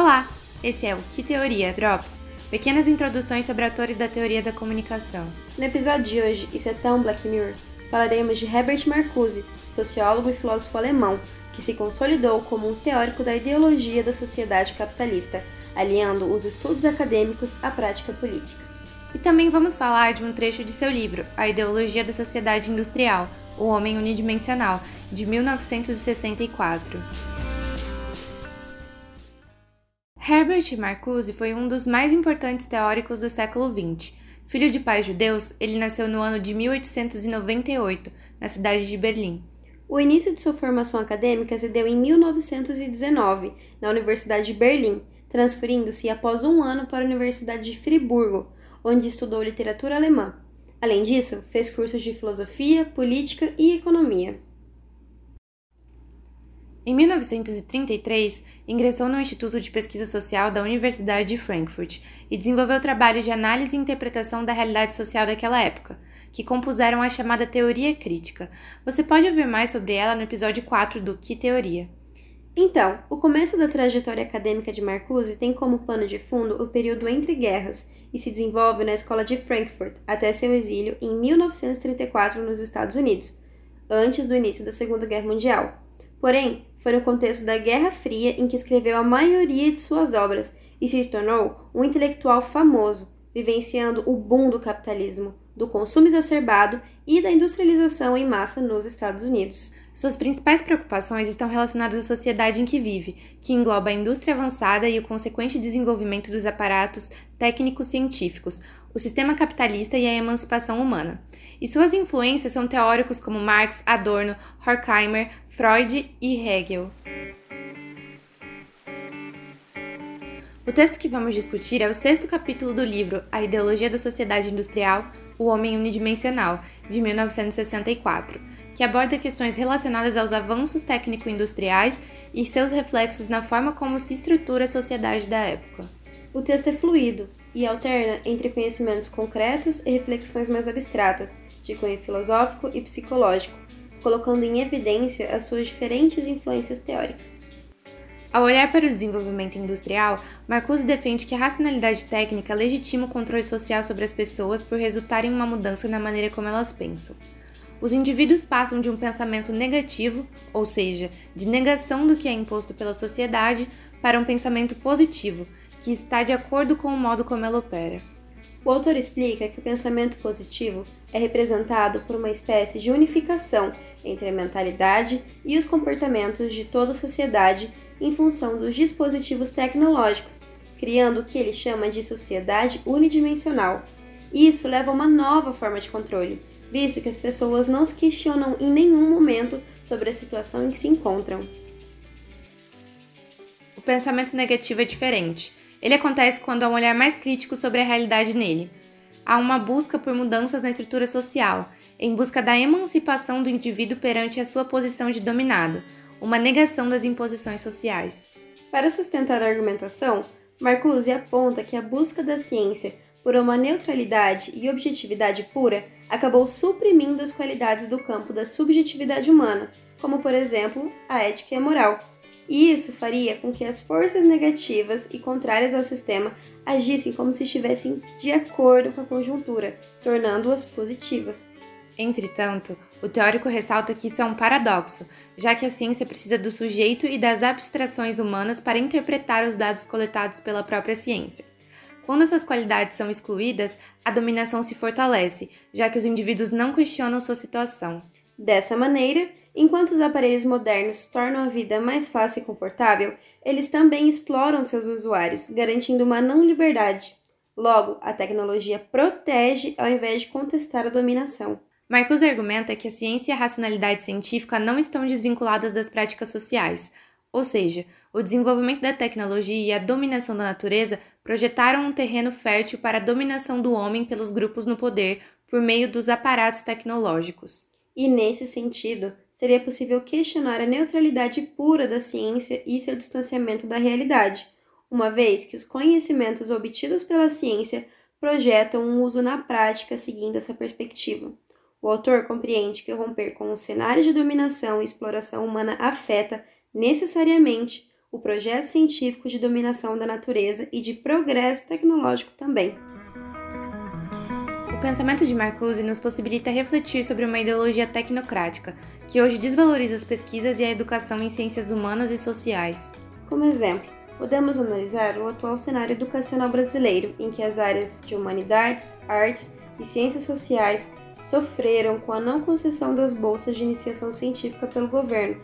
Olá! Esse é o Que Teoria Drops pequenas introduções sobre autores da teoria da comunicação. No episódio de hoje, Isso é tão Black Mirror, falaremos de Herbert Marcuse, sociólogo e filósofo alemão, que se consolidou como um teórico da ideologia da sociedade capitalista, aliando os estudos acadêmicos à prática política. E também vamos falar de um trecho de seu livro, A Ideologia da Sociedade Industrial, O Homem Unidimensional, de 1964. Herbert Marcuse foi um dos mais importantes teóricos do século XX. Filho de pais judeus, ele nasceu no ano de 1898, na cidade de Berlim. O início de sua formação acadêmica se deu em 1919, na Universidade de Berlim, transferindo-se após um ano para a Universidade de Friburgo, onde estudou literatura alemã. Além disso, fez cursos de filosofia, política e economia. Em 1933, ingressou no Instituto de Pesquisa Social da Universidade de Frankfurt e desenvolveu trabalhos de análise e interpretação da realidade social daquela época, que compuseram a chamada teoria crítica. Você pode ouvir mais sobre ela no episódio 4 do Que Teoria. Então, o começo da trajetória acadêmica de Marcuse tem como pano de fundo o período entre guerras e se desenvolve na escola de Frankfurt até seu exílio em 1934 nos Estados Unidos, antes do início da Segunda Guerra Mundial. Porém, foi no contexto da Guerra Fria em que escreveu a maioria de suas obras e se tornou um intelectual famoso, vivenciando o boom do capitalismo, do consumo exacerbado e da industrialização em massa nos Estados Unidos. Suas principais preocupações estão relacionadas à sociedade em que vive, que engloba a indústria avançada e o consequente desenvolvimento dos aparatos técnicos científicos, o sistema capitalista e a emancipação humana. E suas influências são teóricos como Marx, Adorno, Horkheimer, Freud e Hegel. O texto que vamos discutir é o sexto capítulo do livro A Ideologia da Sociedade Industrial, O Homem Unidimensional, de 1964, que aborda questões relacionadas aos avanços técnico-industriais e seus reflexos na forma como se estrutura a sociedade da época. O texto é fluido e alterna entre conhecimentos concretos e reflexões mais abstratas, de cunho filosófico e psicológico, colocando em evidência as suas diferentes influências teóricas. Ao olhar para o desenvolvimento industrial, Marcuse defende que a racionalidade técnica legitima o controle social sobre as pessoas por resultar em uma mudança na maneira como elas pensam. Os indivíduos passam de um pensamento negativo, ou seja, de negação do que é imposto pela sociedade, para um pensamento positivo, que está de acordo com o modo como ela opera. O autor explica que o pensamento positivo é representado por uma espécie de unificação entre a mentalidade e os comportamentos de toda a sociedade em função dos dispositivos tecnológicos, criando o que ele chama de sociedade unidimensional. Isso leva a uma nova forma de controle, visto que as pessoas não se questionam em nenhum momento sobre a situação em que se encontram. O pensamento negativo é diferente. Ele acontece quando há um olhar mais crítico sobre a realidade nele. Há uma busca por mudanças na estrutura social, em busca da emancipação do indivíduo perante a sua posição de dominado, uma negação das imposições sociais. Para sustentar a argumentação, Marcuse aponta que a busca da ciência por uma neutralidade e objetividade pura acabou suprimindo as qualidades do campo da subjetividade humana, como por exemplo a ética e a moral e isso faria com que as forças negativas e contrárias ao sistema agissem como se estivessem de acordo com a conjuntura, tornando-as positivas. Entretanto, o teórico ressalta que isso é um paradoxo, já que a ciência precisa do sujeito e das abstrações humanas para interpretar os dados coletados pela própria ciência. Quando essas qualidades são excluídas, a dominação se fortalece, já que os indivíduos não questionam sua situação. Dessa maneira, enquanto os aparelhos modernos tornam a vida mais fácil e confortável, eles também exploram seus usuários, garantindo uma não liberdade. Logo, a tecnologia protege ao invés de contestar a dominação. Marcos argumenta que a ciência e a racionalidade científica não estão desvinculadas das práticas sociais, ou seja, o desenvolvimento da tecnologia e a dominação da natureza projetaram um terreno fértil para a dominação do homem pelos grupos no poder por meio dos aparatos tecnológicos e, nesse sentido, seria possível questionar a neutralidade pura da ciência e seu distanciamento da realidade, uma vez que os conhecimentos obtidos pela ciência projetam um uso na prática seguindo essa perspectiva. O autor compreende que romper com o cenário de dominação e exploração humana afeta, necessariamente, o projeto científico de dominação da natureza e de progresso tecnológico também. O pensamento de Marcuse nos possibilita refletir sobre uma ideologia tecnocrática, que hoje desvaloriza as pesquisas e a educação em ciências humanas e sociais. Como exemplo, podemos analisar o atual cenário educacional brasileiro, em que as áreas de humanidades, artes e ciências sociais sofreram com a não concessão das bolsas de iniciação científica pelo governo.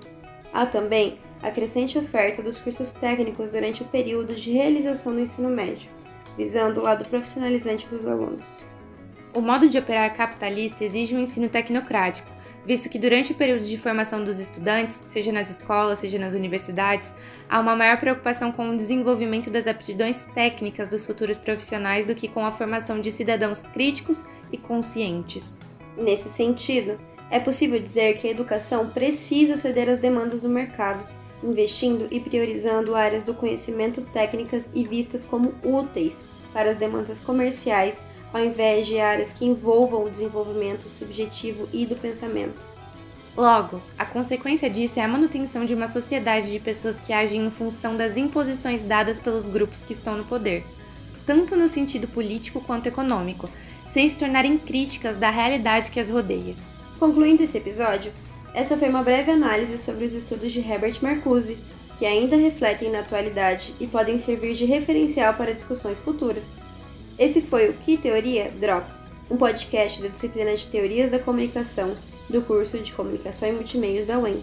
Há também a crescente oferta dos cursos técnicos durante o período de realização do ensino médio, visando o lado profissionalizante dos alunos. O modo de operar capitalista exige um ensino tecnocrático, visto que durante o período de formação dos estudantes, seja nas escolas, seja nas universidades, há uma maior preocupação com o desenvolvimento das aptidões técnicas dos futuros profissionais do que com a formação de cidadãos críticos e conscientes. Nesse sentido, é possível dizer que a educação precisa ceder às demandas do mercado, investindo e priorizando áreas do conhecimento técnicas e vistas como úteis para as demandas comerciais ao invés de áreas que envolvam o desenvolvimento subjetivo e do pensamento. Logo, a consequência disso é a manutenção de uma sociedade de pessoas que agem em função das imposições dadas pelos grupos que estão no poder, tanto no sentido político quanto econômico, sem se tornarem críticas da realidade que as rodeia. Concluindo esse episódio, essa foi uma breve análise sobre os estudos de Herbert Marcuse, que ainda refletem na atualidade e podem servir de referencial para discussões futuras. Esse foi o Que Teoria Drops, um podcast da disciplina de Teorias da Comunicação do curso de Comunicação e Multimeios da UEM.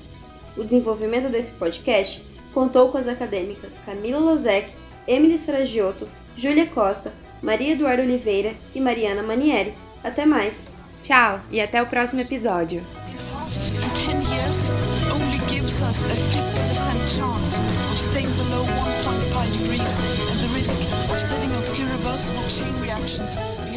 O desenvolvimento desse podcast contou com as acadêmicas Camila Lozek, Emily Saragiotto, Júlia Costa, Maria Eduarda Oliveira e Mariana Manieri. Até mais! Tchau e até o próximo episódio! Chain reactions.